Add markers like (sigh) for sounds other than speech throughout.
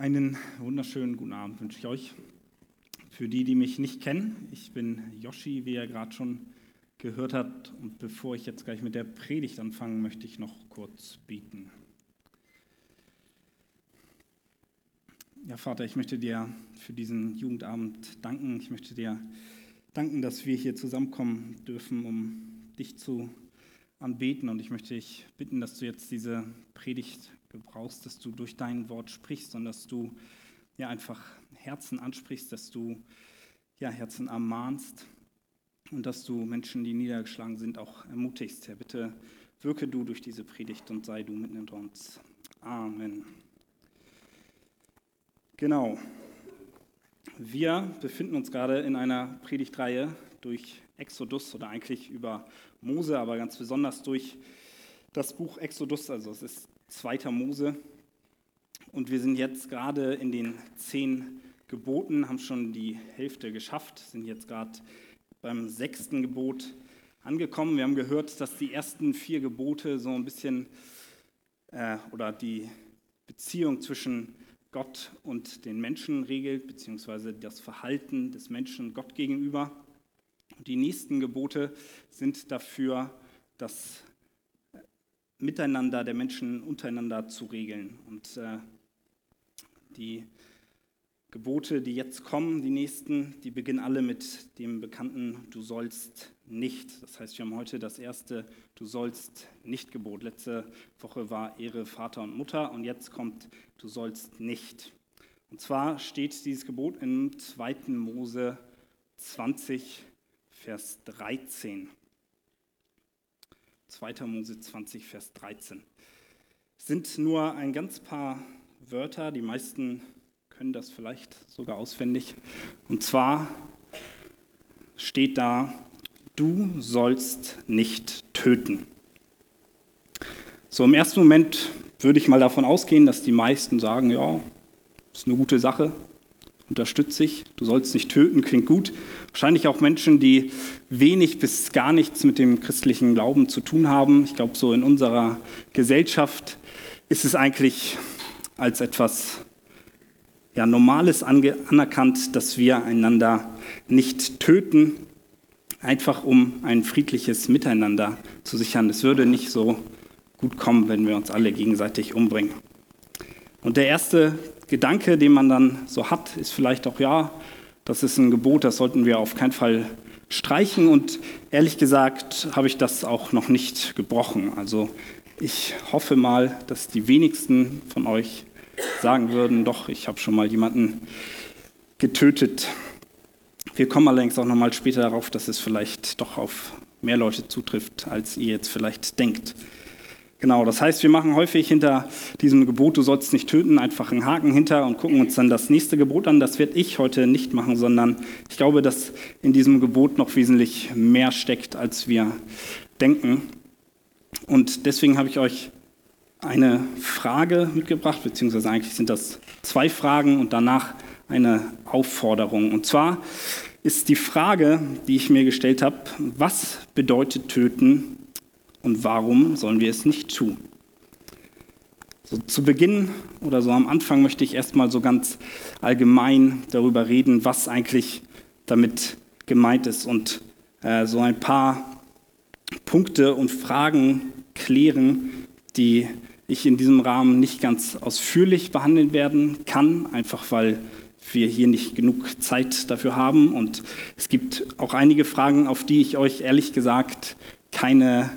Einen wunderschönen guten Abend wünsche ich euch. Für die, die mich nicht kennen, ich bin Yoshi, wie ihr gerade schon gehört habt. Und bevor ich jetzt gleich mit der Predigt anfange, möchte ich noch kurz beten. Ja, Vater, ich möchte dir für diesen Jugendabend danken. Ich möchte dir danken, dass wir hier zusammenkommen dürfen, um dich zu anbeten. Und ich möchte dich bitten, dass du jetzt diese Predigt gebrauchst, dass du durch dein Wort sprichst und dass du ja einfach Herzen ansprichst, dass du ja Herzen ermahnst und dass du Menschen, die niedergeschlagen sind, auch ermutigst. Herr, bitte wirke du durch diese Predigt und sei du mitten unter uns. Amen. Genau. Wir befinden uns gerade in einer Predigtreihe durch Exodus oder eigentlich über Mose, aber ganz besonders durch das Buch Exodus. Also es ist 2. Mose. Und wir sind jetzt gerade in den zehn Geboten, haben schon die Hälfte geschafft, sind jetzt gerade beim sechsten Gebot angekommen. Wir haben gehört, dass die ersten vier Gebote so ein bisschen äh, oder die Beziehung zwischen Gott und den Menschen regelt, beziehungsweise das Verhalten des Menschen Gott gegenüber. Und die nächsten Gebote sind dafür das Miteinander der Menschen untereinander zu regeln. Und äh, die Gebote, die jetzt kommen, die nächsten, die beginnen alle mit dem bekannten Du sollst nicht. Das heißt, wir haben heute das erste Du sollst nicht Gebot. Letzte Woche war Ehre Vater und Mutter und jetzt kommt Du sollst nicht. Und zwar steht dieses Gebot in 2. Mose 20, Vers 13. 2. Mose 20, Vers 13. Es sind nur ein ganz paar Wörter, die meisten können das vielleicht sogar auswendig. Und zwar steht da, du sollst nicht töten. So im ersten Moment würde ich mal davon ausgehen, dass die meisten sagen, ja, ist eine gute Sache, unterstütze ich. Du sollst nicht töten, klingt gut. Wahrscheinlich auch Menschen, die wenig bis gar nichts mit dem christlichen Glauben zu tun haben. Ich glaube, so in unserer Gesellschaft ist es eigentlich als etwas ja, Normales anerkannt, dass wir einander nicht töten, einfach um ein friedliches Miteinander zu sichern. Es würde nicht so gut kommen, wenn wir uns alle gegenseitig umbringen. Und der erste Gedanke, den man dann so hat, ist vielleicht auch, ja, das ist ein Gebot, das sollten wir auf keinen Fall streichen. Und ehrlich gesagt habe ich das auch noch nicht gebrochen. Also ich hoffe mal, dass die wenigsten von euch sagen würden, doch, ich habe schon mal jemanden getötet. Wir kommen allerdings auch noch mal später darauf, dass es vielleicht doch auf mehr Leute zutrifft, als ihr jetzt vielleicht denkt. Genau, das heißt, wir machen häufig hinter diesem Gebot, du sollst nicht töten, einfach einen Haken hinter und gucken uns dann das nächste Gebot an. Das werde ich heute nicht machen, sondern ich glaube, dass in diesem Gebot noch wesentlich mehr steckt, als wir denken. Und deswegen habe ich euch eine Frage mitgebracht, beziehungsweise eigentlich sind das zwei Fragen und danach eine Aufforderung. Und zwar ist die Frage, die ich mir gestellt habe, was bedeutet töten und warum sollen wir es nicht tun? So zu Beginn oder so am Anfang möchte ich erstmal so ganz allgemein darüber reden, was eigentlich damit gemeint ist und äh, so ein paar Punkte und Fragen klären, die ich in diesem Rahmen nicht ganz ausführlich behandeln werden kann, einfach weil wir hier nicht genug Zeit dafür haben. Und es gibt auch einige Fragen, auf die ich euch ehrlich gesagt keine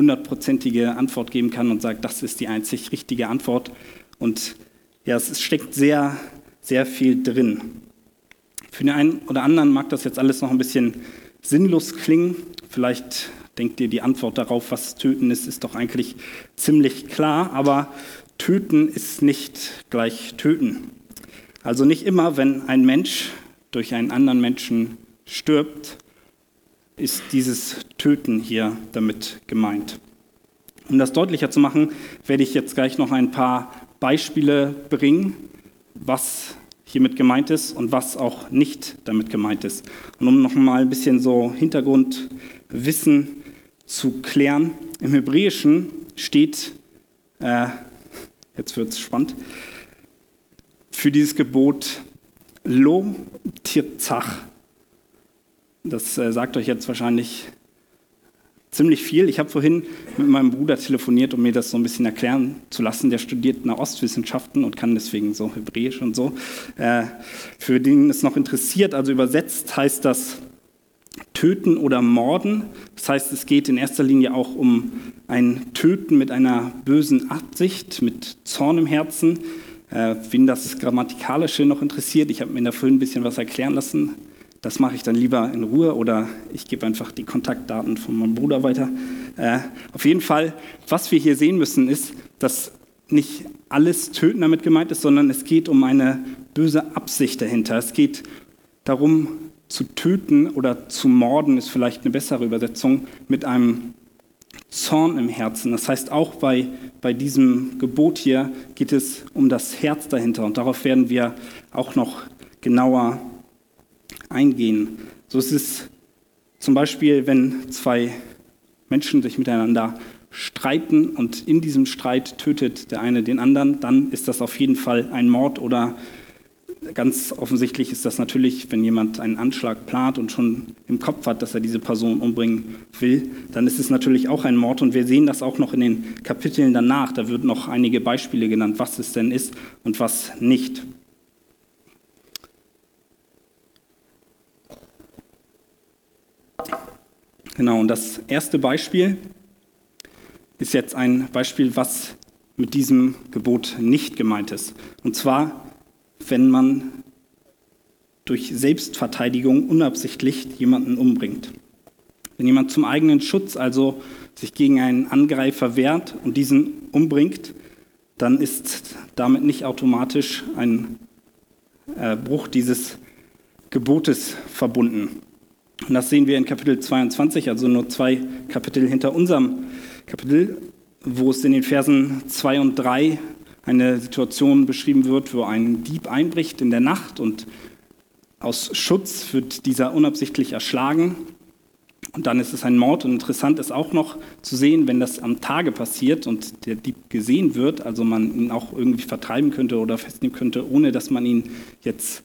hundertprozentige Antwort geben kann und sagt, das ist die einzig richtige Antwort. Und ja, es steckt sehr, sehr viel drin. Für den einen oder anderen mag das jetzt alles noch ein bisschen sinnlos klingen. Vielleicht denkt ihr, die Antwort darauf, was Töten ist, ist doch eigentlich ziemlich klar. Aber Töten ist nicht gleich Töten. Also nicht immer, wenn ein Mensch durch einen anderen Menschen stirbt, ist dieses Töten hier damit gemeint. Um das deutlicher zu machen, werde ich jetzt gleich noch ein paar Beispiele bringen, was hiermit gemeint ist und was auch nicht damit gemeint ist. Und um noch mal ein bisschen so Hintergrundwissen zu klären, im Hebräischen steht, äh, jetzt wird es spannend, für dieses Gebot Lo Tirzach. Das äh, sagt euch jetzt wahrscheinlich ziemlich viel. Ich habe vorhin mit meinem Bruder telefoniert, um mir das so ein bisschen erklären zu lassen. Der studiert Nahostwissenschaften und kann deswegen so Hebräisch und so. Äh, für den es noch interessiert, also übersetzt heißt das Töten oder Morden. Das heißt, es geht in erster Linie auch um ein Töten mit einer bösen Absicht, mit Zorn im Herzen. Äh, wen das Grammatikalische noch interessiert, ich habe mir da vorhin ein bisschen was erklären lassen. Das mache ich dann lieber in Ruhe oder ich gebe einfach die Kontaktdaten von meinem Bruder weiter. Äh, auf jeden Fall, was wir hier sehen müssen, ist, dass nicht alles Töten damit gemeint ist, sondern es geht um eine böse Absicht dahinter. Es geht darum, zu töten oder zu morden, ist vielleicht eine bessere Übersetzung, mit einem Zorn im Herzen. Das heißt, auch bei, bei diesem Gebot hier geht es um das Herz dahinter und darauf werden wir auch noch genauer eingehen. So ist es zum Beispiel, wenn zwei Menschen sich miteinander streiten und in diesem Streit tötet der eine den anderen, dann ist das auf jeden Fall ein Mord oder ganz offensichtlich ist das natürlich, wenn jemand einen Anschlag plant und schon im Kopf hat, dass er diese Person umbringen will, dann ist es natürlich auch ein Mord. Und wir sehen das auch noch in den Kapiteln danach. Da wird noch einige Beispiele genannt, was es denn ist und was nicht. Genau, und das erste Beispiel ist jetzt ein Beispiel, was mit diesem Gebot nicht gemeint ist. Und zwar, wenn man durch Selbstverteidigung unabsichtlich jemanden umbringt. Wenn jemand zum eigenen Schutz also sich gegen einen Angreifer wehrt und diesen umbringt, dann ist damit nicht automatisch ein äh, Bruch dieses Gebotes verbunden. Und das sehen wir in Kapitel 22, also nur zwei Kapitel hinter unserem Kapitel, wo es in den Versen 2 und 3 eine Situation beschrieben wird, wo ein Dieb einbricht in der Nacht und aus Schutz wird dieser unabsichtlich erschlagen. Und dann ist es ein Mord. Und interessant ist auch noch zu sehen, wenn das am Tage passiert und der Dieb gesehen wird, also man ihn auch irgendwie vertreiben könnte oder festnehmen könnte, ohne dass man ihn jetzt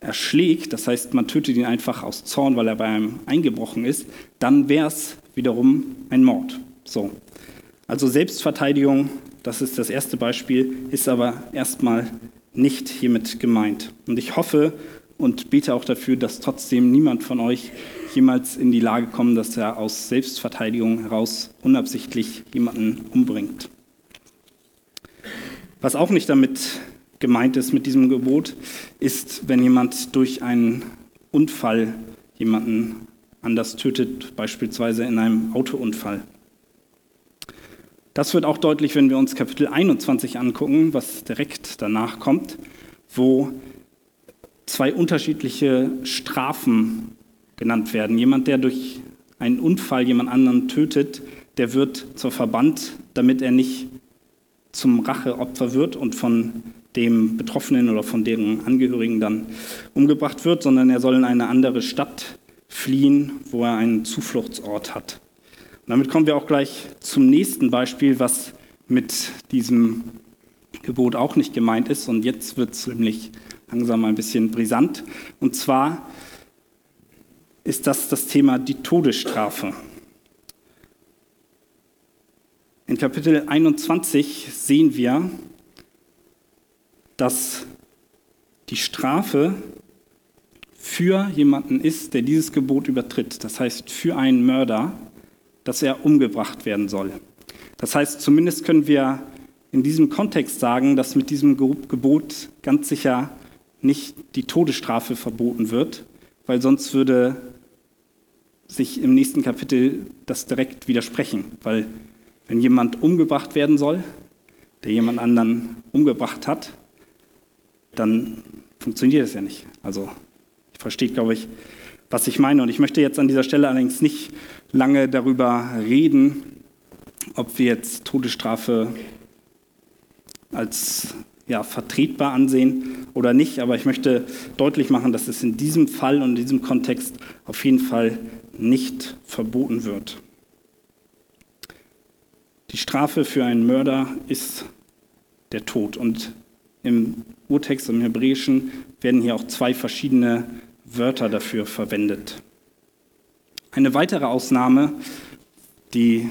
erschlägt, das heißt, man tötet ihn einfach aus Zorn, weil er bei einem eingebrochen ist, dann wäre es wiederum ein Mord. So. Also Selbstverteidigung, das ist das erste Beispiel, ist aber erstmal nicht hiermit gemeint. Und ich hoffe und bete auch dafür, dass trotzdem niemand von euch jemals in die Lage kommt, dass er aus Selbstverteidigung heraus unabsichtlich jemanden umbringt. Was auch nicht damit gemeint ist mit diesem Gebot, ist, wenn jemand durch einen Unfall jemanden anders tötet, beispielsweise in einem Autounfall. Das wird auch deutlich, wenn wir uns Kapitel 21 angucken, was direkt danach kommt, wo zwei unterschiedliche Strafen genannt werden. Jemand, der durch einen Unfall jemand anderen tötet, der wird zur Verband, damit er nicht zum Racheopfer wird und von dem Betroffenen oder von deren Angehörigen dann umgebracht wird, sondern er soll in eine andere Stadt fliehen, wo er einen Zufluchtsort hat. Und damit kommen wir auch gleich zum nächsten Beispiel, was mit diesem Gebot auch nicht gemeint ist. Und jetzt wird es nämlich langsam ein bisschen brisant. Und zwar ist das das Thema die Todesstrafe. In Kapitel 21 sehen wir, dass die Strafe für jemanden ist, der dieses Gebot übertritt. Das heißt, für einen Mörder, dass er umgebracht werden soll. Das heißt, zumindest können wir in diesem Kontext sagen, dass mit diesem Gebot ganz sicher nicht die Todesstrafe verboten wird, weil sonst würde sich im nächsten Kapitel das direkt widersprechen. Weil wenn jemand umgebracht werden soll, der jemand anderen umgebracht hat, dann funktioniert es ja nicht. Also, ich verstehe, glaube ich, was ich meine. Und ich möchte jetzt an dieser Stelle allerdings nicht lange darüber reden, ob wir jetzt Todesstrafe als ja, vertretbar ansehen oder nicht. Aber ich möchte deutlich machen, dass es in diesem Fall und in diesem Kontext auf jeden Fall nicht verboten wird. Die Strafe für einen Mörder ist der Tod. Und im Urtext, im Hebräischen, werden hier auch zwei verschiedene Wörter dafür verwendet. Eine weitere Ausnahme, die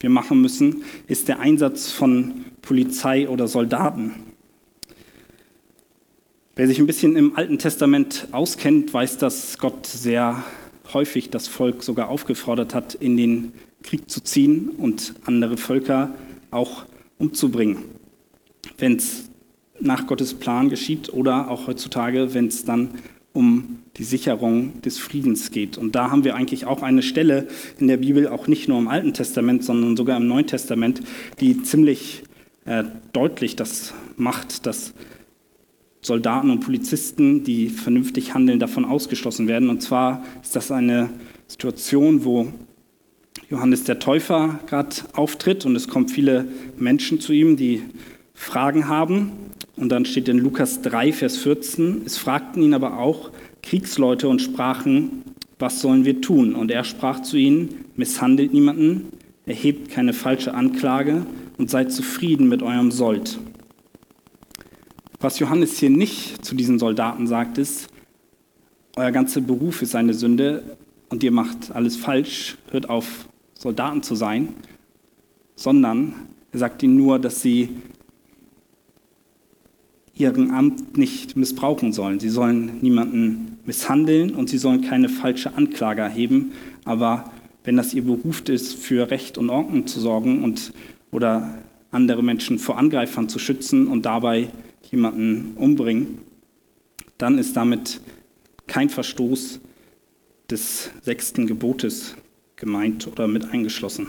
wir machen müssen, ist der Einsatz von Polizei oder Soldaten. Wer sich ein bisschen im Alten Testament auskennt, weiß, dass Gott sehr häufig das Volk sogar aufgefordert hat, in den Krieg zu ziehen und andere Völker auch umzubringen, wenn es nach Gottes Plan geschieht oder auch heutzutage, wenn es dann um die Sicherung des Friedens geht. Und da haben wir eigentlich auch eine Stelle in der Bibel, auch nicht nur im Alten Testament, sondern sogar im Neuen Testament, die ziemlich äh, deutlich das macht, dass Soldaten und Polizisten, die vernünftig handeln, davon ausgeschlossen werden. Und zwar ist das eine Situation, wo Johannes der Täufer gerade auftritt und es kommen viele Menschen zu ihm, die Fragen haben. Und dann steht in Lukas 3, Vers 14, es fragten ihn aber auch Kriegsleute und sprachen, was sollen wir tun? Und er sprach zu ihnen, misshandelt niemanden, erhebt keine falsche Anklage und seid zufrieden mit eurem Sold. Was Johannes hier nicht zu diesen Soldaten sagt, ist, euer ganzer Beruf ist eine Sünde und ihr macht alles falsch, hört auf, Soldaten zu sein, sondern er sagt ihnen nur, dass sie ihren Amt nicht missbrauchen sollen. Sie sollen niemanden misshandeln und sie sollen keine falsche Anklage erheben. Aber wenn das ihr Beruf ist, für Recht und Ordnung zu sorgen und oder andere Menschen vor Angreifern zu schützen und dabei jemanden umbringen, dann ist damit kein Verstoß des sechsten Gebotes gemeint oder mit eingeschlossen.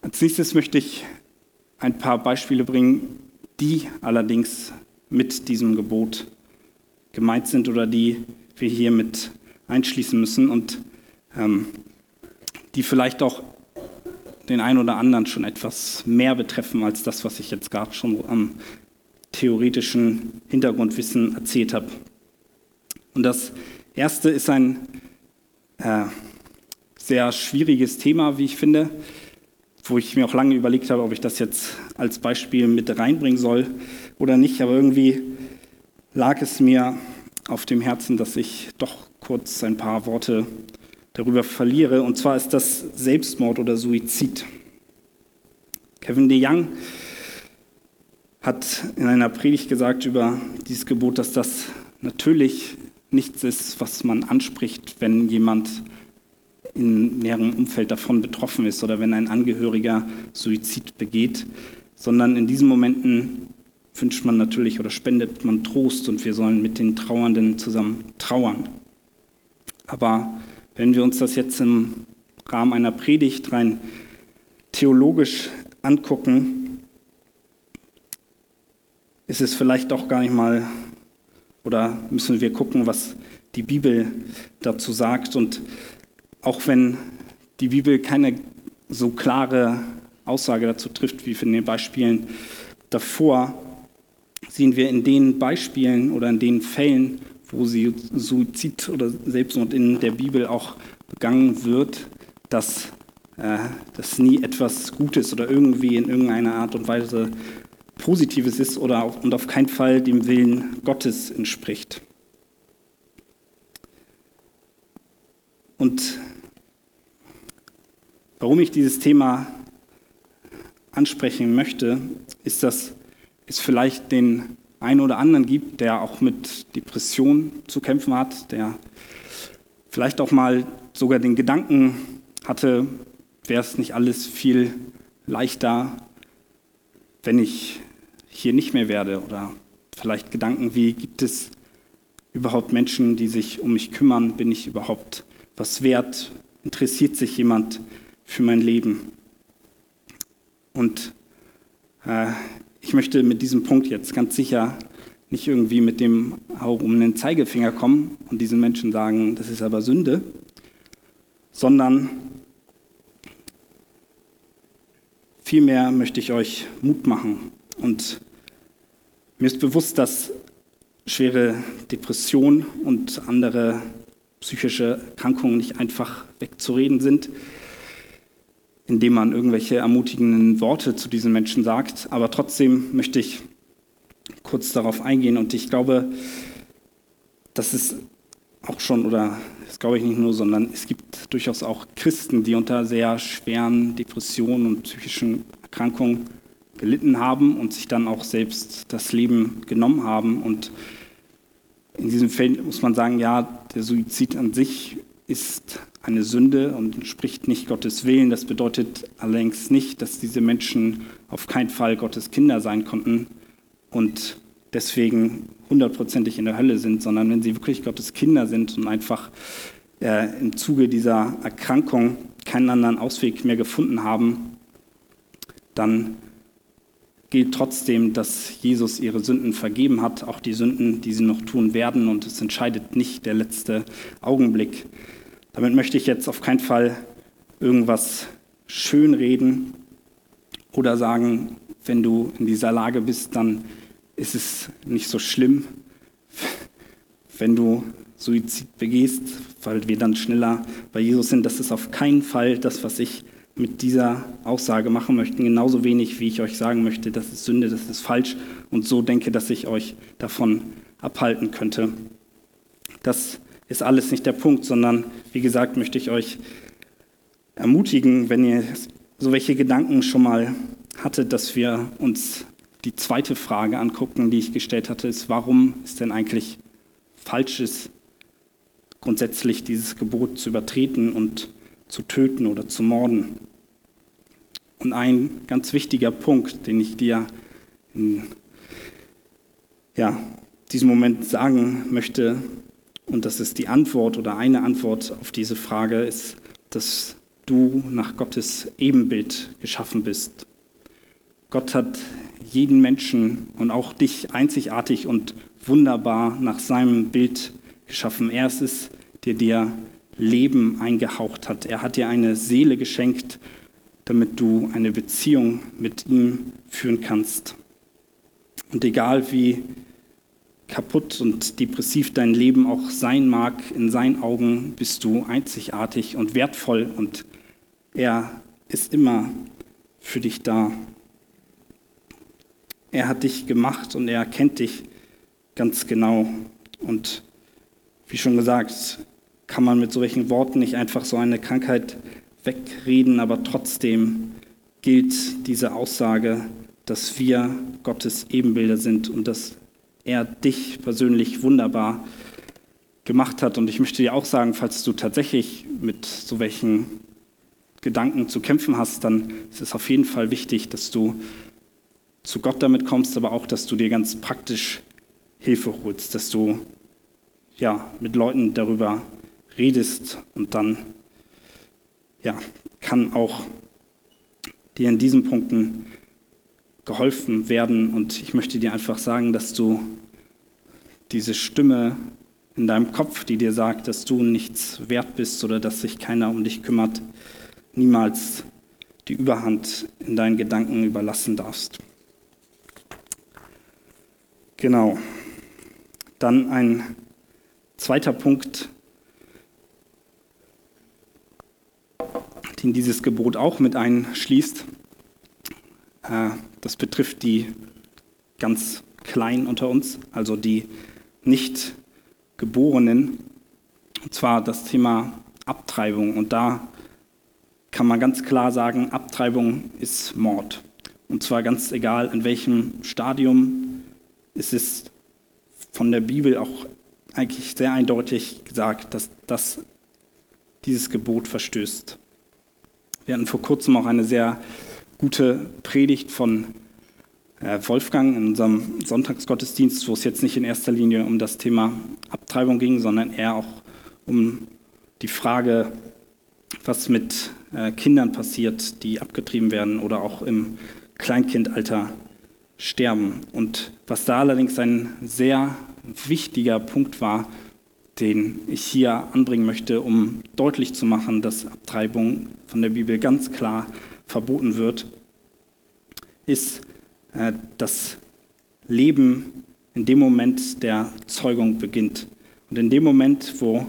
Als nächstes möchte ich ein paar Beispiele bringen, die allerdings mit diesem Gebot gemeint sind oder die wir hier mit einschließen müssen und ähm, die vielleicht auch den einen oder anderen schon etwas mehr betreffen als das, was ich jetzt gerade schon am theoretischen Hintergrundwissen erzählt habe. Und das erste ist ein äh, sehr schwieriges Thema, wie ich finde wo ich mir auch lange überlegt habe, ob ich das jetzt als Beispiel mit reinbringen soll oder nicht. Aber irgendwie lag es mir auf dem Herzen, dass ich doch kurz ein paar Worte darüber verliere. Und zwar ist das Selbstmord oder Suizid. Kevin DeYoung hat in einer Predigt gesagt über dieses Gebot, dass das natürlich nichts ist, was man anspricht, wenn jemand in näherem Umfeld davon betroffen ist oder wenn ein Angehöriger Suizid begeht, sondern in diesen Momenten wünscht man natürlich oder spendet man Trost und wir sollen mit den Trauernden zusammen trauern. Aber wenn wir uns das jetzt im Rahmen einer Predigt rein theologisch angucken, ist es vielleicht doch gar nicht mal, oder müssen wir gucken, was die Bibel dazu sagt. Und auch wenn die Bibel keine so klare Aussage dazu trifft wie in den Beispielen davor, sehen wir in den Beispielen oder in den Fällen, wo Suizid oder Selbstmord in der Bibel auch begangen wird, dass äh, das nie etwas Gutes oder irgendwie in irgendeiner Art und Weise Positives ist oder auf, und auf keinen Fall dem Willen Gottes entspricht. Und Warum ich dieses Thema ansprechen möchte, ist, dass es vielleicht den einen oder anderen gibt, der auch mit Depressionen zu kämpfen hat, der vielleicht auch mal sogar den Gedanken hatte, wäre es nicht alles viel leichter, wenn ich hier nicht mehr werde? Oder vielleicht Gedanken wie, gibt es überhaupt Menschen, die sich um mich kümmern, bin ich überhaupt was wert, interessiert sich jemand für mein Leben. Und äh, ich möchte mit diesem Punkt jetzt ganz sicher nicht irgendwie mit dem um den Zeigefinger kommen und diesen Menschen sagen, das ist aber Sünde, sondern vielmehr möchte ich euch Mut machen. Und mir ist bewusst, dass schwere Depressionen und andere psychische Erkrankungen nicht einfach wegzureden sind indem man irgendwelche ermutigenden Worte zu diesen Menschen sagt. Aber trotzdem möchte ich kurz darauf eingehen und ich glaube, dass es auch schon, oder das glaube ich nicht nur, sondern es gibt durchaus auch Christen, die unter sehr schweren Depressionen und psychischen Erkrankungen gelitten haben und sich dann auch selbst das Leben genommen haben. Und in diesem Fall muss man sagen, ja, der Suizid an sich ist eine Sünde und entspricht nicht Gottes Willen. Das bedeutet allerdings nicht, dass diese Menschen auf keinen Fall Gottes Kinder sein konnten und deswegen hundertprozentig in der Hölle sind, sondern wenn sie wirklich Gottes Kinder sind und einfach äh, im Zuge dieser Erkrankung keinen anderen Ausweg mehr gefunden haben, dann gilt trotzdem, dass Jesus ihre Sünden vergeben hat, auch die Sünden, die sie noch tun werden. Und es entscheidet nicht der letzte Augenblick. Damit möchte ich jetzt auf keinen Fall irgendwas schönreden oder sagen, wenn du in dieser Lage bist, dann ist es nicht so schlimm, (laughs) wenn du Suizid begehst, weil wir dann schneller bei Jesus sind. Das ist auf keinen Fall das, was ich mit dieser Aussage machen möchte. Genauso wenig, wie ich euch sagen möchte, das ist Sünde, das ist falsch und so denke, dass ich euch davon abhalten könnte. Das ist alles nicht der Punkt, sondern wie gesagt, möchte ich euch ermutigen, wenn ihr so welche Gedanken schon mal hattet, dass wir uns die zweite Frage angucken, die ich gestellt hatte, ist, warum ist denn eigentlich falsches, grundsätzlich dieses Gebot zu übertreten und zu töten oder zu morden? Und ein ganz wichtiger Punkt, den ich dir in ja, diesem Moment sagen möchte, und das ist die Antwort oder eine Antwort auf diese Frage, ist, dass du nach Gottes Ebenbild geschaffen bist. Gott hat jeden Menschen und auch dich einzigartig und wunderbar nach seinem Bild geschaffen. Er ist es, der dir Leben eingehaucht hat. Er hat dir eine Seele geschenkt, damit du eine Beziehung mit ihm führen kannst. Und egal wie kaputt und depressiv dein Leben auch sein mag, in seinen Augen bist du einzigartig und wertvoll und er ist immer für dich da. Er hat dich gemacht und er kennt dich ganz genau. Und wie schon gesagt, kann man mit solchen Worten nicht einfach so eine Krankheit wegreden, aber trotzdem gilt diese Aussage, dass wir Gottes Ebenbilder sind und dass er dich persönlich wunderbar gemacht hat. Und ich möchte dir auch sagen, falls du tatsächlich mit so welchen Gedanken zu kämpfen hast, dann ist es auf jeden Fall wichtig, dass du zu Gott damit kommst, aber auch, dass du dir ganz praktisch Hilfe holst, dass du ja, mit Leuten darüber redest und dann ja, kann auch dir in diesen Punkten geholfen werden. Und ich möchte dir einfach sagen, dass du diese Stimme in deinem Kopf, die dir sagt, dass du nichts wert bist oder dass sich keiner um dich kümmert, niemals die Überhand in deinen Gedanken überlassen darfst. Genau. Dann ein zweiter Punkt, den dieses Gebot auch mit einschließt. Äh, das betrifft die ganz Kleinen unter uns, also die nicht Geborenen. Und zwar das Thema Abtreibung. Und da kann man ganz klar sagen, Abtreibung ist Mord. Und zwar ganz egal, in welchem Stadium es ist von der Bibel auch eigentlich sehr eindeutig gesagt, dass das dieses Gebot verstößt. Wir hatten vor kurzem auch eine sehr gute Predigt von äh, Wolfgang in unserem Sonntagsgottesdienst, wo es jetzt nicht in erster Linie um das Thema Abtreibung ging, sondern eher auch um die Frage, was mit äh, Kindern passiert, die abgetrieben werden oder auch im Kleinkindalter sterben. Und was da allerdings ein sehr wichtiger Punkt war, den ich hier anbringen möchte, um deutlich zu machen, dass Abtreibung von der Bibel ganz klar verboten wird, ist äh, das Leben in dem Moment der Zeugung beginnt. Und in dem Moment, wo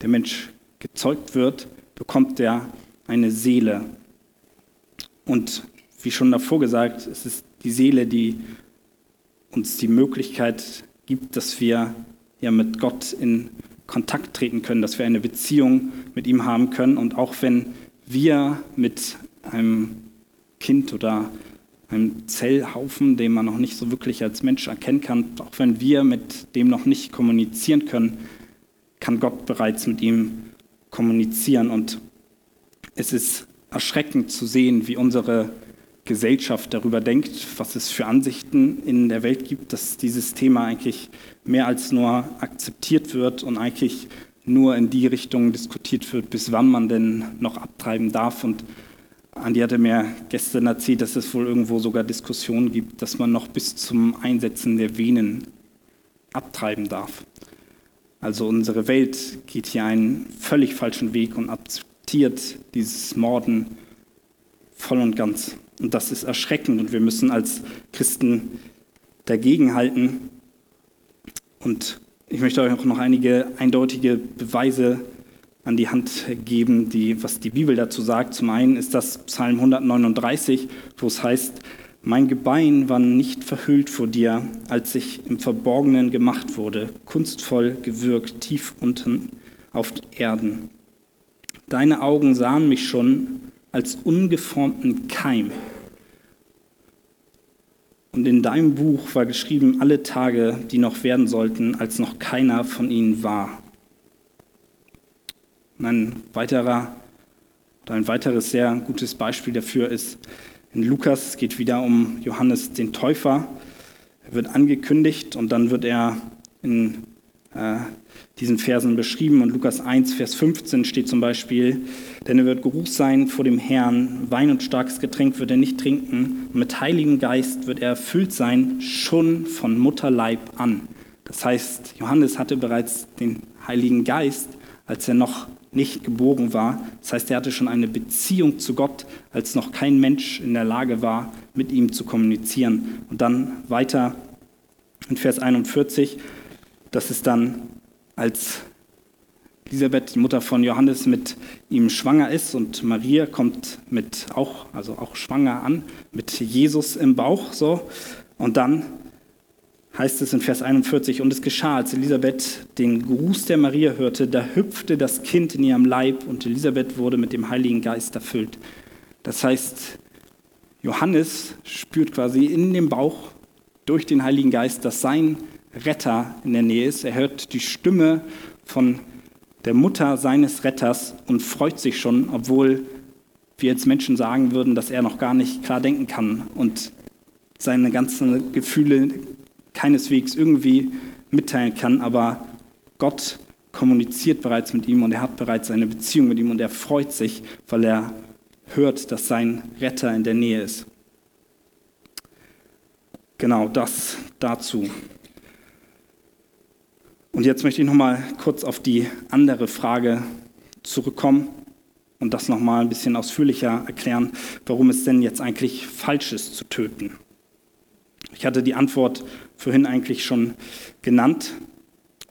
der Mensch gezeugt wird, bekommt er eine Seele. Und wie schon davor gesagt, es ist die Seele, die uns die Möglichkeit gibt, dass wir ja mit Gott in Kontakt treten können, dass wir eine Beziehung mit ihm haben können. Und auch wenn wir mit einem Kind oder einem Zellhaufen, den man noch nicht so wirklich als Mensch erkennen kann, auch wenn wir mit dem noch nicht kommunizieren können, kann Gott bereits mit ihm kommunizieren. Und es ist erschreckend zu sehen, wie unsere Gesellschaft darüber denkt, was es für Ansichten in der Welt gibt, dass dieses Thema eigentlich mehr als nur akzeptiert wird und eigentlich nur in die Richtung diskutiert wird, bis wann man denn noch abtreiben darf. Und Andi hatte mir gestern erzählt, dass es wohl irgendwo sogar Diskussionen gibt, dass man noch bis zum Einsetzen der Venen abtreiben darf. Also unsere Welt geht hier einen völlig falschen Weg und akzeptiert dieses Morden voll und ganz. Und das ist erschreckend und wir müssen als Christen dagegenhalten. Und ich möchte euch auch noch einige eindeutige Beweise an die Hand geben, die, was die Bibel dazu sagt. Zum einen ist das Psalm 139, wo es heißt, mein Gebein war nicht verhüllt vor dir, als ich im Verborgenen gemacht wurde, kunstvoll gewirkt, tief unten auf Erden. Deine Augen sahen mich schon als ungeformten Keim. Und in deinem Buch war geschrieben alle Tage, die noch werden sollten, als noch keiner von ihnen war. Und ein weiterer oder ein weiteres sehr gutes Beispiel dafür ist in Lukas, es geht wieder um Johannes den Täufer. Er wird angekündigt und dann wird er in äh, diesen Versen beschrieben. Und Lukas 1, Vers 15 steht zum Beispiel, denn er wird Geruch sein vor dem Herrn, Wein und starkes Getränk wird er nicht trinken, mit Heiligem Geist wird er erfüllt sein, schon von Mutterleib an. Das heißt, Johannes hatte bereits den Heiligen Geist, als er noch nicht geboren war. Das heißt, er hatte schon eine Beziehung zu Gott, als noch kein Mensch in der Lage war, mit ihm zu kommunizieren. Und dann weiter in Vers 41, das ist dann als Elisabeth, die Mutter von Johannes, mit ihm schwanger ist und Maria kommt mit auch, also auch schwanger an, mit Jesus im Bauch, so. Und dann heißt es in Vers 41, und es geschah, als Elisabeth den Gruß der Maria hörte, da hüpfte das Kind in ihrem Leib und Elisabeth wurde mit dem Heiligen Geist erfüllt. Das heißt, Johannes spürt quasi in dem Bauch durch den Heiligen Geist, dass sein Retter in der Nähe ist. Er hört die Stimme von der Mutter seines Retters und freut sich schon, obwohl wir jetzt Menschen sagen würden, dass er noch gar nicht klar denken kann und seine ganzen Gefühle keineswegs irgendwie mitteilen kann, aber Gott kommuniziert bereits mit ihm und er hat bereits eine Beziehung mit ihm und er freut sich, weil er hört, dass sein Retter in der Nähe ist. Genau das dazu. Und jetzt möchte ich noch mal kurz auf die andere Frage zurückkommen und das noch mal ein bisschen ausführlicher erklären, warum es denn jetzt eigentlich falsch ist zu töten. Ich hatte die Antwort vorhin eigentlich schon genannt,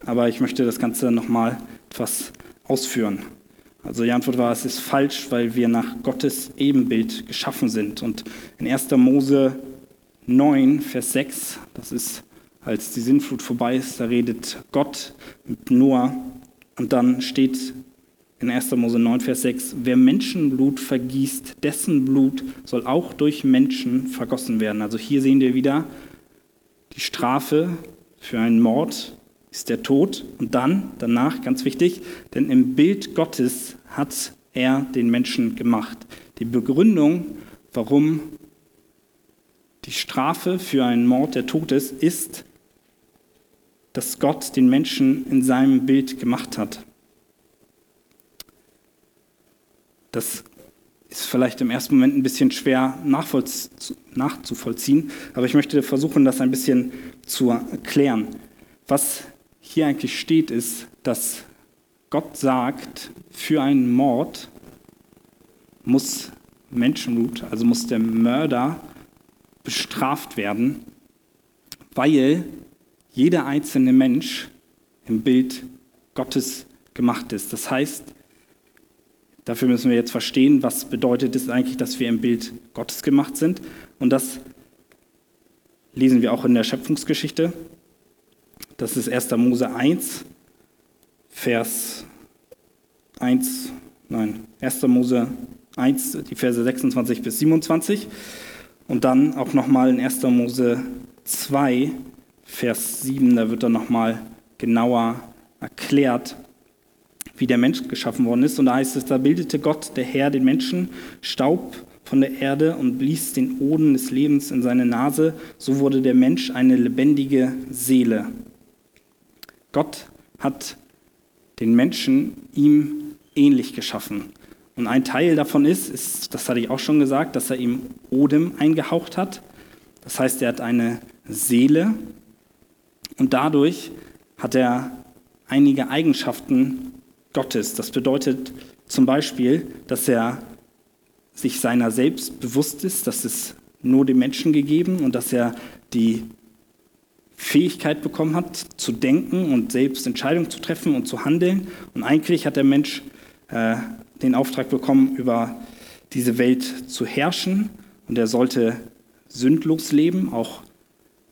aber ich möchte das Ganze noch mal etwas ausführen. Also die Antwort war, es ist falsch, weil wir nach Gottes Ebenbild geschaffen sind. Und in 1. Mose 9, Vers 6, das ist als die Sintflut vorbei ist, da redet Gott mit Noah und dann steht in 1. Mose 9, Vers 6, wer Menschenblut vergießt, dessen Blut soll auch durch Menschen vergossen werden. Also hier sehen wir wieder, die Strafe für einen Mord ist der Tod und dann, danach, ganz wichtig, denn im Bild Gottes hat er den Menschen gemacht. Die Begründung, warum die Strafe für einen Mord der Tod ist, ist, dass Gott den Menschen in seinem Bild gemacht hat. Das ist vielleicht im ersten Moment ein bisschen schwer nachzuvollziehen, aber ich möchte versuchen, das ein bisschen zu erklären. Was hier eigentlich steht, ist, dass Gott sagt, für einen Mord muss Menschenblut, also muss der Mörder bestraft werden, weil jeder einzelne Mensch im Bild Gottes gemacht ist. Das heißt, Dafür müssen wir jetzt verstehen, was bedeutet es eigentlich, dass wir im Bild Gottes gemacht sind. Und das lesen wir auch in der Schöpfungsgeschichte. Das ist 1. Mose 1, Vers 1, nein, 1. Mose 1, die Verse 26 bis 27. Und dann auch nochmal in 1. Mose 2, Vers 7, da wird dann nochmal genauer erklärt, wie der Mensch geschaffen worden ist. Und da heißt es, da bildete Gott, der Herr, den Menschen Staub von der Erde und blies den Oden des Lebens in seine Nase. So wurde der Mensch eine lebendige Seele. Gott hat den Menschen ihm ähnlich geschaffen. Und ein Teil davon ist, ist, das hatte ich auch schon gesagt, dass er ihm Odem eingehaucht hat. Das heißt, er hat eine Seele und dadurch hat er einige Eigenschaften Gottes. Das bedeutet zum Beispiel, dass er sich seiner selbst bewusst ist, dass es nur dem Menschen gegeben und dass er die Fähigkeit bekommen hat, zu denken und selbst Entscheidungen zu treffen und zu handeln. Und eigentlich hat der Mensch äh, den Auftrag bekommen, über diese Welt zu herrschen und er sollte sündlos leben, auch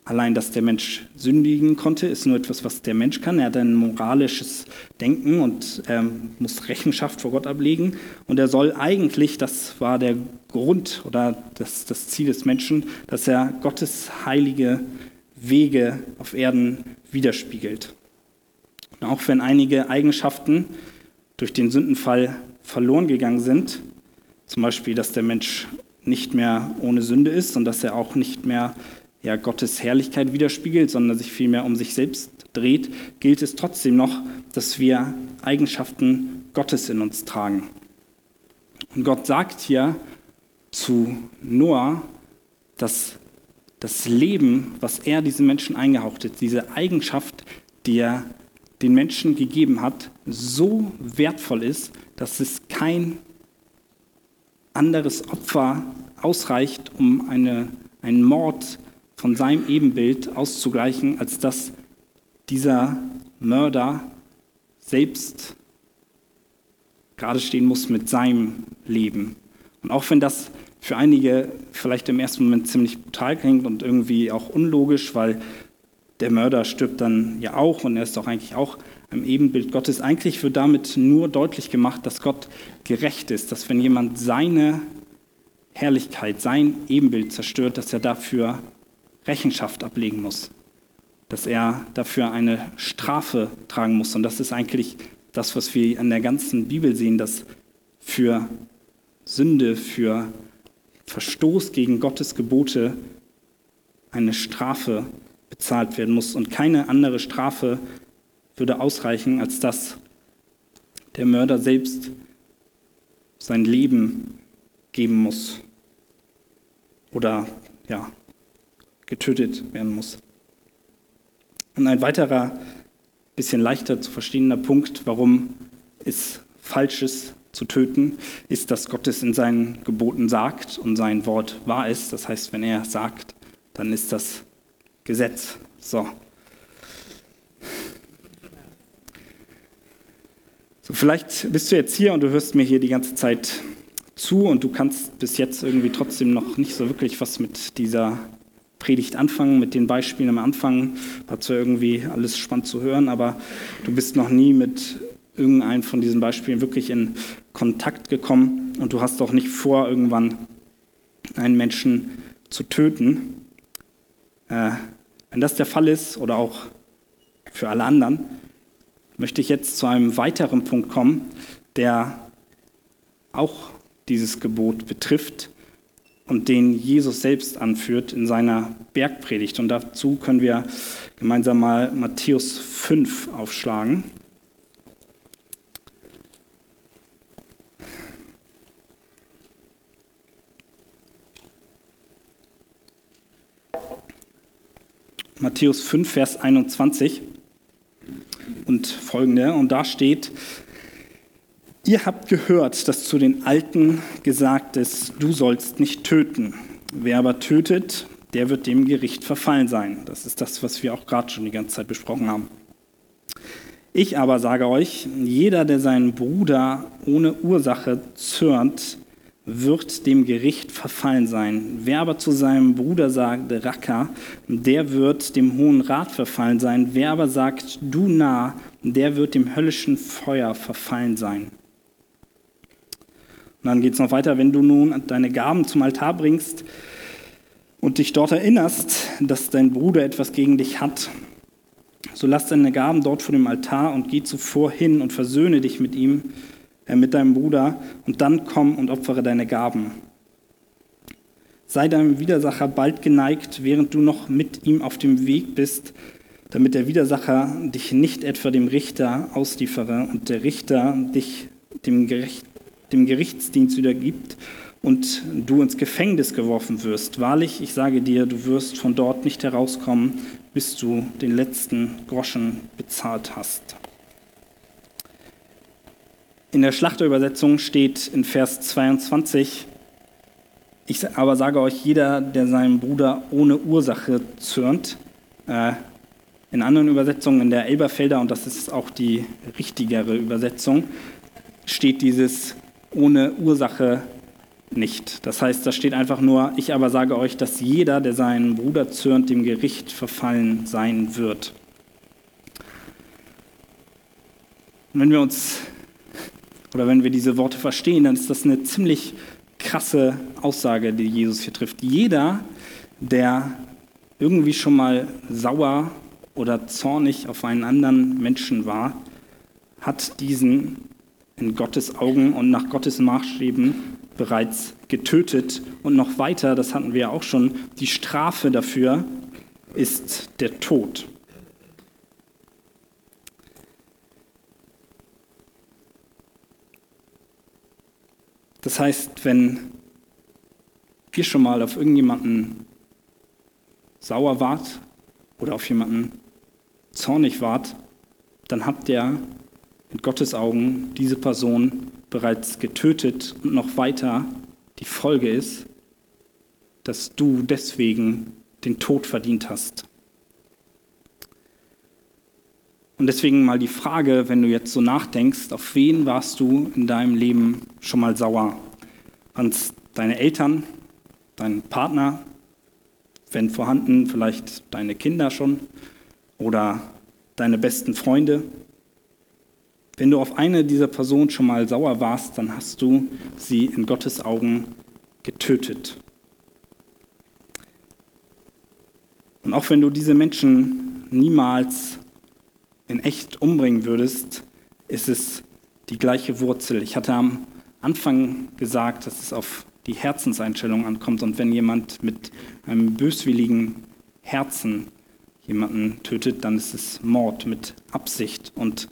Allein, dass der Mensch sündigen konnte, ist nur etwas, was der Mensch kann. Er hat ein moralisches Denken und ähm, muss Rechenschaft vor Gott ablegen. Und er soll eigentlich, das war der Grund oder das, das Ziel des Menschen, dass er Gottes heilige Wege auf Erden widerspiegelt. Und auch wenn einige Eigenschaften durch den Sündenfall verloren gegangen sind, zum Beispiel, dass der Mensch nicht mehr ohne Sünde ist und dass er auch nicht mehr ja, Gottes Herrlichkeit widerspiegelt, sondern sich vielmehr um sich selbst dreht, gilt es trotzdem noch, dass wir Eigenschaften Gottes in uns tragen. Und Gott sagt hier zu Noah, dass das Leben, was er diesen Menschen eingehaucht hat, diese Eigenschaft, die er den Menschen gegeben hat, so wertvoll ist, dass es kein anderes Opfer ausreicht, um eine, einen Mord von seinem Ebenbild auszugleichen, als dass dieser Mörder selbst gerade stehen muss mit seinem Leben. Und auch wenn das für einige vielleicht im ersten Moment ziemlich brutal klingt und irgendwie auch unlogisch, weil der Mörder stirbt dann ja auch und er ist doch eigentlich auch im Ebenbild Gottes. Eigentlich wird damit nur deutlich gemacht, dass Gott gerecht ist, dass wenn jemand seine Herrlichkeit, sein Ebenbild zerstört, dass er dafür Rechenschaft ablegen muss, dass er dafür eine Strafe tragen muss. Und das ist eigentlich das, was wir an der ganzen Bibel sehen, dass für Sünde, für Verstoß gegen Gottes Gebote eine Strafe bezahlt werden muss. Und keine andere Strafe würde ausreichen, als dass der Mörder selbst sein Leben geben muss. Oder ja, getötet werden muss. Und ein weiterer, bisschen leichter zu verstehender Punkt, warum es falsch ist zu töten, ist, dass Gott es in seinen Geboten sagt und sein Wort wahr ist. Das heißt, wenn er sagt, dann ist das Gesetz. So. So, vielleicht bist du jetzt hier und du hörst mir hier die ganze Zeit zu und du kannst bis jetzt irgendwie trotzdem noch nicht so wirklich was mit dieser Predigt anfangen, mit den Beispielen am Anfang. War zwar irgendwie alles spannend zu hören, aber du bist noch nie mit irgendeinem von diesen Beispielen wirklich in Kontakt gekommen und du hast auch nicht vor, irgendwann einen Menschen zu töten. Äh, wenn das der Fall ist oder auch für alle anderen, möchte ich jetzt zu einem weiteren Punkt kommen, der auch dieses Gebot betrifft und den Jesus selbst anführt in seiner Bergpredigt. Und dazu können wir gemeinsam mal Matthäus 5 aufschlagen. Matthäus 5, Vers 21 und folgende. Und da steht, Ihr habt gehört, dass zu den Alten gesagt ist, du sollst nicht töten. Wer aber tötet, der wird dem Gericht verfallen sein. Das ist das, was wir auch gerade schon die ganze Zeit besprochen haben. Ich aber sage euch, jeder, der seinen Bruder ohne Ursache zürnt, wird dem Gericht verfallen sein. Wer aber zu seinem Bruder sagt, Racker, der wird dem Hohen Rat verfallen sein. Wer aber sagt, du nah, der wird dem höllischen Feuer verfallen sein. Und dann geht es noch weiter, wenn du nun deine Gaben zum Altar bringst und dich dort erinnerst, dass dein Bruder etwas gegen dich hat, so lass deine Gaben dort vor dem Altar und geh zuvor hin und versöhne dich mit ihm, äh, mit deinem Bruder, und dann komm und opfere deine Gaben. Sei deinem Widersacher bald geneigt, während du noch mit ihm auf dem Weg bist, damit der Widersacher dich nicht etwa dem Richter ausliefere und der Richter dich dem, Gericht, dem Gerichtsdienst wiedergibt und du ins Gefängnis geworfen wirst. Wahrlich, ich sage dir, du wirst von dort nicht herauskommen, bis du den letzten Groschen bezahlt hast. In der Schlachterübersetzung steht in Vers 22, ich aber sage euch, jeder, der seinem Bruder ohne Ursache zürnt, äh, in anderen Übersetzungen, in der Elberfelder, und das ist auch die richtigere Übersetzung, steht dieses ohne Ursache nicht. Das heißt, da steht einfach nur, ich aber sage euch, dass jeder, der seinen Bruder zürnt, dem Gericht verfallen sein wird. Und wenn wir uns oder wenn wir diese Worte verstehen, dann ist das eine ziemlich krasse Aussage, die Jesus hier trifft. Jeder, der irgendwie schon mal sauer oder zornig auf einen anderen Menschen war, hat diesen in Gottes Augen und nach Gottes Maßstäben bereits getötet. Und noch weiter, das hatten wir ja auch schon, die Strafe dafür ist der Tod. Das heißt, wenn ihr schon mal auf irgendjemanden sauer wart oder auf jemanden zornig wart, dann habt ihr in Gottes Augen diese Person bereits getötet und noch weiter die Folge ist, dass du deswegen den Tod verdient hast. Und deswegen mal die Frage, wenn du jetzt so nachdenkst, auf wen warst du in deinem Leben schon mal sauer? An deine Eltern, deinen Partner, wenn vorhanden, vielleicht deine Kinder schon oder deine besten Freunde? Wenn du auf eine dieser Personen schon mal sauer warst, dann hast du sie in Gottes Augen getötet. Und auch wenn du diese Menschen niemals in echt umbringen würdest, ist es die gleiche Wurzel. Ich hatte am Anfang gesagt, dass es auf die Herzenseinstellung ankommt und wenn jemand mit einem böswilligen Herzen jemanden tötet, dann ist es Mord mit Absicht und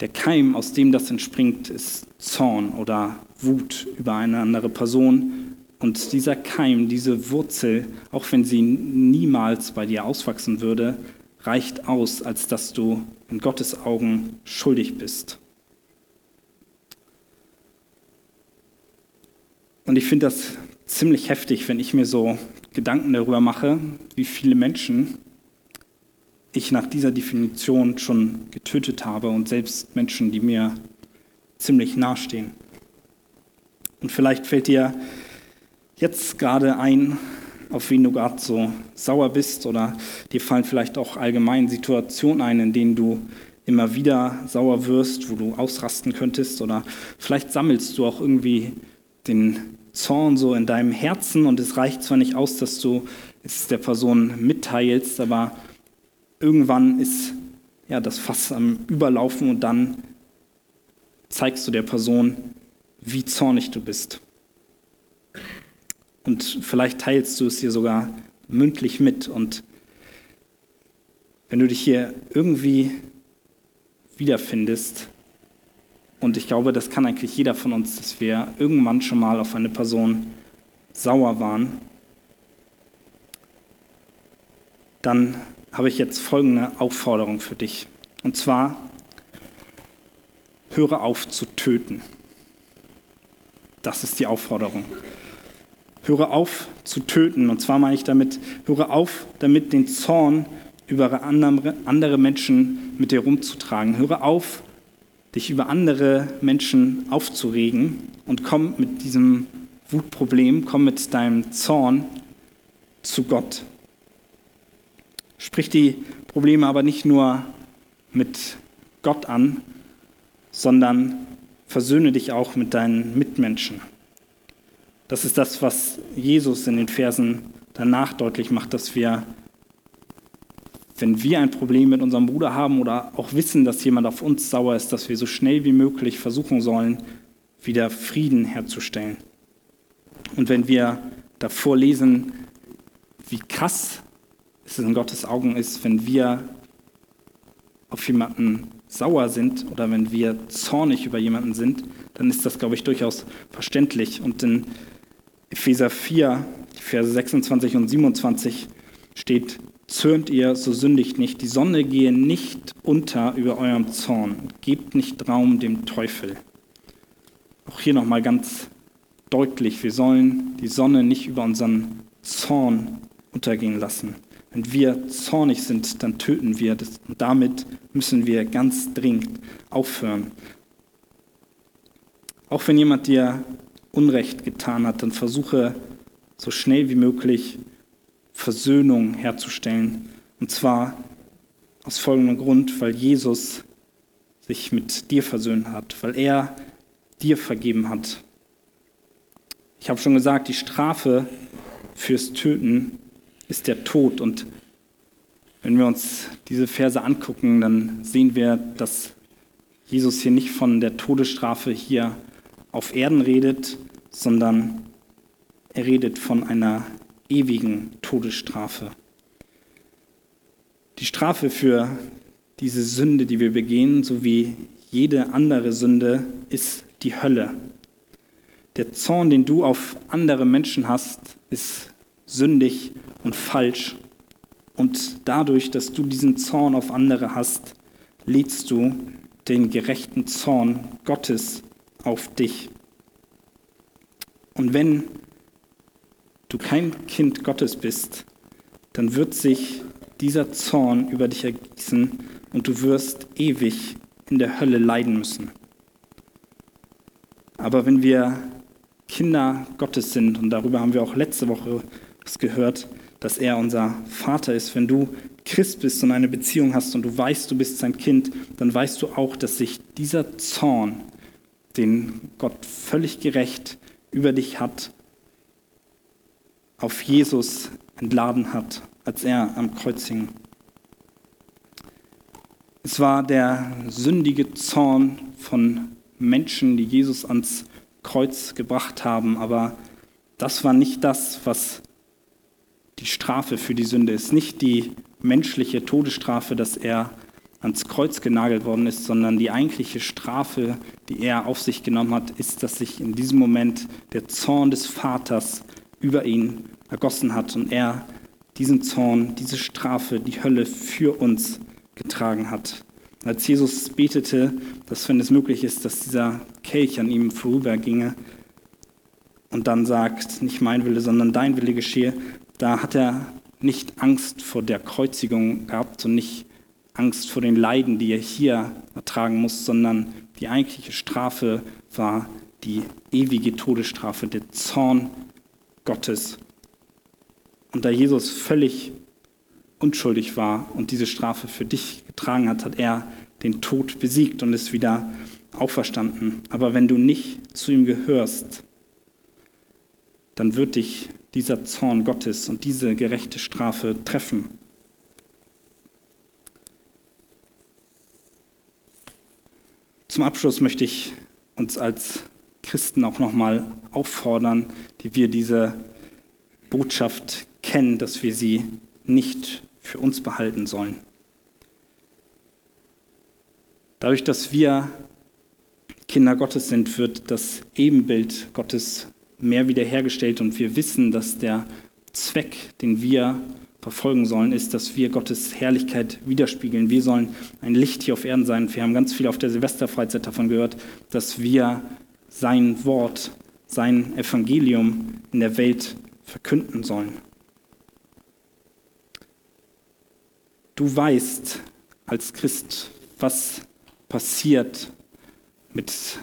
der Keim, aus dem das entspringt, ist Zorn oder Wut über eine andere Person. Und dieser Keim, diese Wurzel, auch wenn sie niemals bei dir auswachsen würde, reicht aus, als dass du in Gottes Augen schuldig bist. Und ich finde das ziemlich heftig, wenn ich mir so Gedanken darüber mache, wie viele Menschen ich nach dieser Definition schon getötet habe und selbst Menschen, die mir ziemlich nahestehen. Und vielleicht fällt dir jetzt gerade ein, auf wen du gerade so sauer bist oder dir fallen vielleicht auch allgemein Situationen ein, in denen du immer wieder sauer wirst, wo du ausrasten könntest oder vielleicht sammelst du auch irgendwie den Zorn so in deinem Herzen und es reicht zwar nicht aus, dass du es der Person mitteilst, aber irgendwann ist ja, das Fass am Überlaufen und dann zeigst du der Person, wie zornig du bist. Und vielleicht teilst du es dir sogar mündlich mit. Und wenn du dich hier irgendwie wiederfindest, und ich glaube, das kann eigentlich jeder von uns, dass wir irgendwann schon mal auf eine Person sauer waren, dann habe ich jetzt folgende Aufforderung für dich. Und zwar, höre auf zu töten. Das ist die Aufforderung. Höre auf zu töten. Und zwar meine ich damit, höre auf damit, den Zorn über andere Menschen mit dir rumzutragen. Höre auf, dich über andere Menschen aufzuregen und komm mit diesem Wutproblem, komm mit deinem Zorn zu Gott. Sprich die Probleme aber nicht nur mit Gott an, sondern versöhne dich auch mit deinen Mitmenschen. Das ist das, was Jesus in den Versen danach deutlich macht, dass wir, wenn wir ein Problem mit unserem Bruder haben oder auch wissen, dass jemand auf uns sauer ist, dass wir so schnell wie möglich versuchen sollen, wieder Frieden herzustellen. Und wenn wir davor lesen, wie krass es in Gottes Augen ist, wenn wir auf jemanden sauer sind oder wenn wir zornig über jemanden sind, dann ist das, glaube ich, durchaus verständlich. Und in Epheser 4, Verse 26 und 27 steht, zürnt ihr, so sündigt nicht, die Sonne gehe nicht unter über eurem Zorn, gebt nicht Raum dem Teufel. Auch hier nochmal ganz deutlich, wir sollen die Sonne nicht über unseren Zorn untergehen lassen. Wenn wir zornig sind, dann töten wir das. Und damit müssen wir ganz dringend aufhören. Auch wenn jemand dir Unrecht getan hat, dann versuche so schnell wie möglich Versöhnung herzustellen. Und zwar aus folgendem Grund, weil Jesus sich mit dir versöhnt hat, weil er dir vergeben hat. Ich habe schon gesagt, die Strafe fürs Töten ist der Tod. Und wenn wir uns diese Verse angucken, dann sehen wir, dass Jesus hier nicht von der Todesstrafe hier auf Erden redet, sondern er redet von einer ewigen Todesstrafe. Die Strafe für diese Sünde, die wir begehen, sowie jede andere Sünde, ist die Hölle. Der Zorn, den du auf andere Menschen hast, ist sündig und falsch. Und dadurch, dass du diesen Zorn auf andere hast, lädst du den gerechten Zorn Gottes auf dich. Und wenn du kein Kind Gottes bist, dann wird sich dieser Zorn über dich ergießen und du wirst ewig in der Hölle leiden müssen. Aber wenn wir Kinder Gottes sind, und darüber haben wir auch letzte Woche gehört, dass er unser Vater ist. Wenn du Christ bist und eine Beziehung hast und du weißt, du bist sein Kind, dann weißt du auch, dass sich dieser Zorn, den Gott völlig gerecht über dich hat, auf Jesus entladen hat, als er am Kreuz hing. Es war der sündige Zorn von Menschen, die Jesus ans Kreuz gebracht haben, aber das war nicht das, was die Strafe für die Sünde ist. Nicht die menschliche Todesstrafe, dass er ans Kreuz genagelt worden ist, sondern die eigentliche Strafe, die er auf sich genommen hat, ist, dass sich in diesem Moment der Zorn des Vaters über ihn ergossen hat und er diesen Zorn, diese Strafe, die Hölle für uns getragen hat. Als Jesus betete, dass wenn es möglich ist, dass dieser Kelch an ihm vorüberginge und dann sagt, nicht mein Wille, sondern dein Wille geschehe, da hat er nicht Angst vor der Kreuzigung gehabt und nicht Angst vor den Leiden, die er hier ertragen muss, sondern die eigentliche Strafe war die ewige Todesstrafe, der Zorn Gottes. Und da Jesus völlig unschuldig war und diese Strafe für dich getragen hat, hat er den Tod besiegt und ist wieder auferstanden. Aber wenn du nicht zu ihm gehörst, dann wird dich dieser Zorn Gottes und diese gerechte Strafe treffen. Zum Abschluss möchte ich uns als Christen auch nochmal auffordern, die wir diese Botschaft kennen, dass wir sie nicht für uns behalten sollen. Dadurch, dass wir Kinder Gottes sind, wird das Ebenbild Gottes mehr wiederhergestellt und wir wissen, dass der Zweck, den wir verfolgen sollen, ist, dass wir Gottes Herrlichkeit widerspiegeln. Wir sollen ein Licht hier auf Erden sein. Wir haben ganz viel auf der Silvesterfreizeit davon gehört, dass wir sein Wort, sein Evangelium in der Welt verkünden sollen. du weißt als Christ, was passiert mit,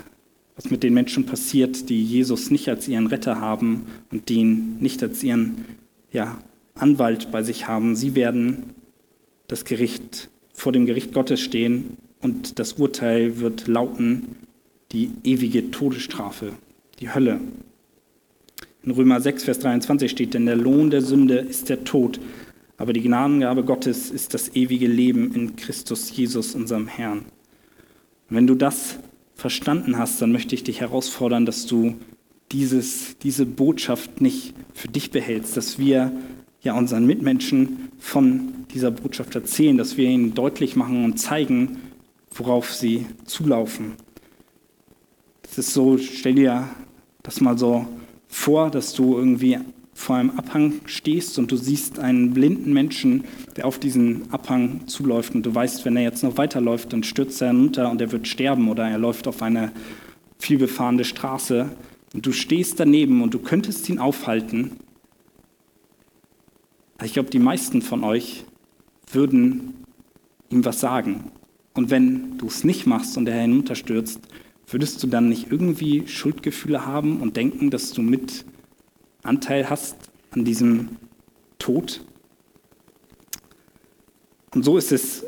was mit den Menschen passiert, die Jesus nicht als ihren Retter haben und die ihn nicht als ihren ja, Anwalt bei sich haben. Sie werden das Gericht vor dem Gericht Gottes stehen und das Urteil wird lauten die ewige Todesstrafe, die Hölle. In Römer 6, Vers 23 steht, denn der Lohn der Sünde ist der Tod, aber die Gnadengabe Gottes ist das ewige Leben in Christus Jesus, unserem Herrn. Und wenn du das verstanden hast, dann möchte ich dich herausfordern, dass du dieses, diese Botschaft nicht für dich behältst, dass wir ja unseren Mitmenschen von dieser Botschaft erzählen, dass wir ihnen deutlich machen und zeigen, worauf sie zulaufen. Es ist so, stell dir das mal so vor, dass du irgendwie vor einem Abhang stehst und du siehst einen blinden Menschen, der auf diesen Abhang zuläuft und du weißt, wenn er jetzt noch weiterläuft, dann stürzt er hinunter und er wird sterben oder er läuft auf eine vielbefahrene Straße und du stehst daneben und du könntest ihn aufhalten. Ich glaube, die meisten von euch würden ihm was sagen. Und wenn du es nicht machst und er hinunterstürzt, würdest du dann nicht irgendwie Schuldgefühle haben und denken, dass du mit Anteil hast an diesem Tod? Und so ist es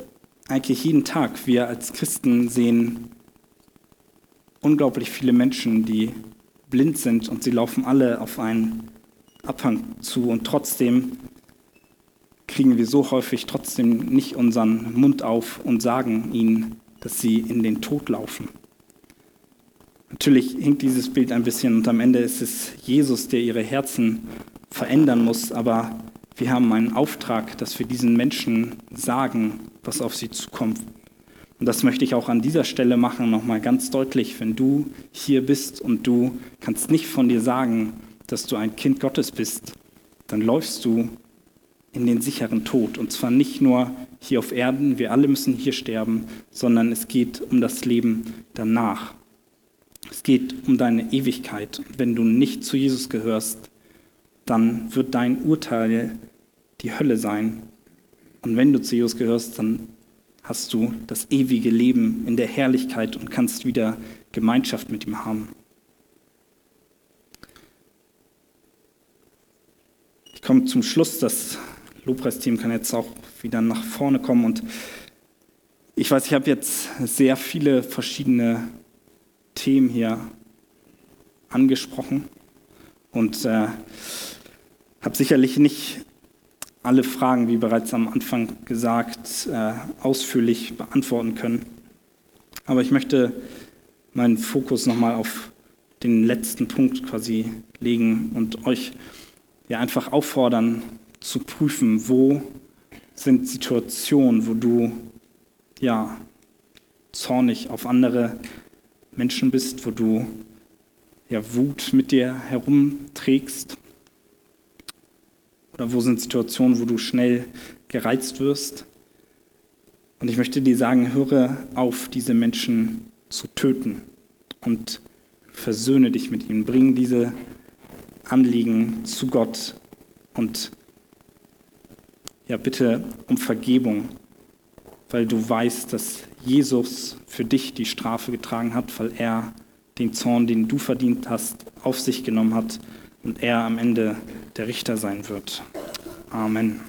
eigentlich jeden Tag. Wir als Christen sehen unglaublich viele Menschen, die blind sind und sie laufen alle auf einen Abhang zu und trotzdem kriegen wir so häufig trotzdem nicht unseren Mund auf und sagen ihnen, dass sie in den Tod laufen. Natürlich hinkt dieses Bild ein bisschen und am Ende ist es Jesus, der ihre Herzen verändern muss, aber wir haben einen Auftrag, dass wir diesen Menschen sagen, was auf sie zukommt. Und das möchte ich auch an dieser Stelle machen, nochmal ganz deutlich. Wenn du hier bist und du kannst nicht von dir sagen, dass du ein Kind Gottes bist, dann läufst du in den sicheren Tod. Und zwar nicht nur hier auf Erden, wir alle müssen hier sterben, sondern es geht um das Leben danach. Es geht um deine Ewigkeit. Wenn du nicht zu Jesus gehörst, dann wird dein Urteil die Hölle sein. Und wenn du zu Jesus gehörst, dann hast du das ewige Leben in der Herrlichkeit und kannst wieder Gemeinschaft mit ihm haben. Ich komme zum Schluss. Das Lobpreisteam kann jetzt auch wieder nach vorne kommen. Und ich weiß, ich habe jetzt sehr viele verschiedene Themen hier angesprochen und äh, habe sicherlich nicht alle Fragen, wie bereits am Anfang gesagt, äh, ausführlich beantworten können. Aber ich möchte meinen Fokus nochmal auf den letzten Punkt quasi legen und euch ja einfach auffordern zu prüfen, wo sind Situationen, wo du ja zornig auf andere Menschen bist, wo du ja, Wut mit dir herumträgst? Oder wo sind Situationen, wo du schnell gereizt wirst? Und ich möchte dir sagen, höre auf, diese Menschen zu töten und versöhne dich mit ihnen. Bring diese Anliegen zu Gott und ja, bitte um Vergebung, weil du weißt, dass Jesus für dich die Strafe getragen hat, weil er den Zorn, den du verdient hast, auf sich genommen hat und er am Ende der Richter sein wird. Amen.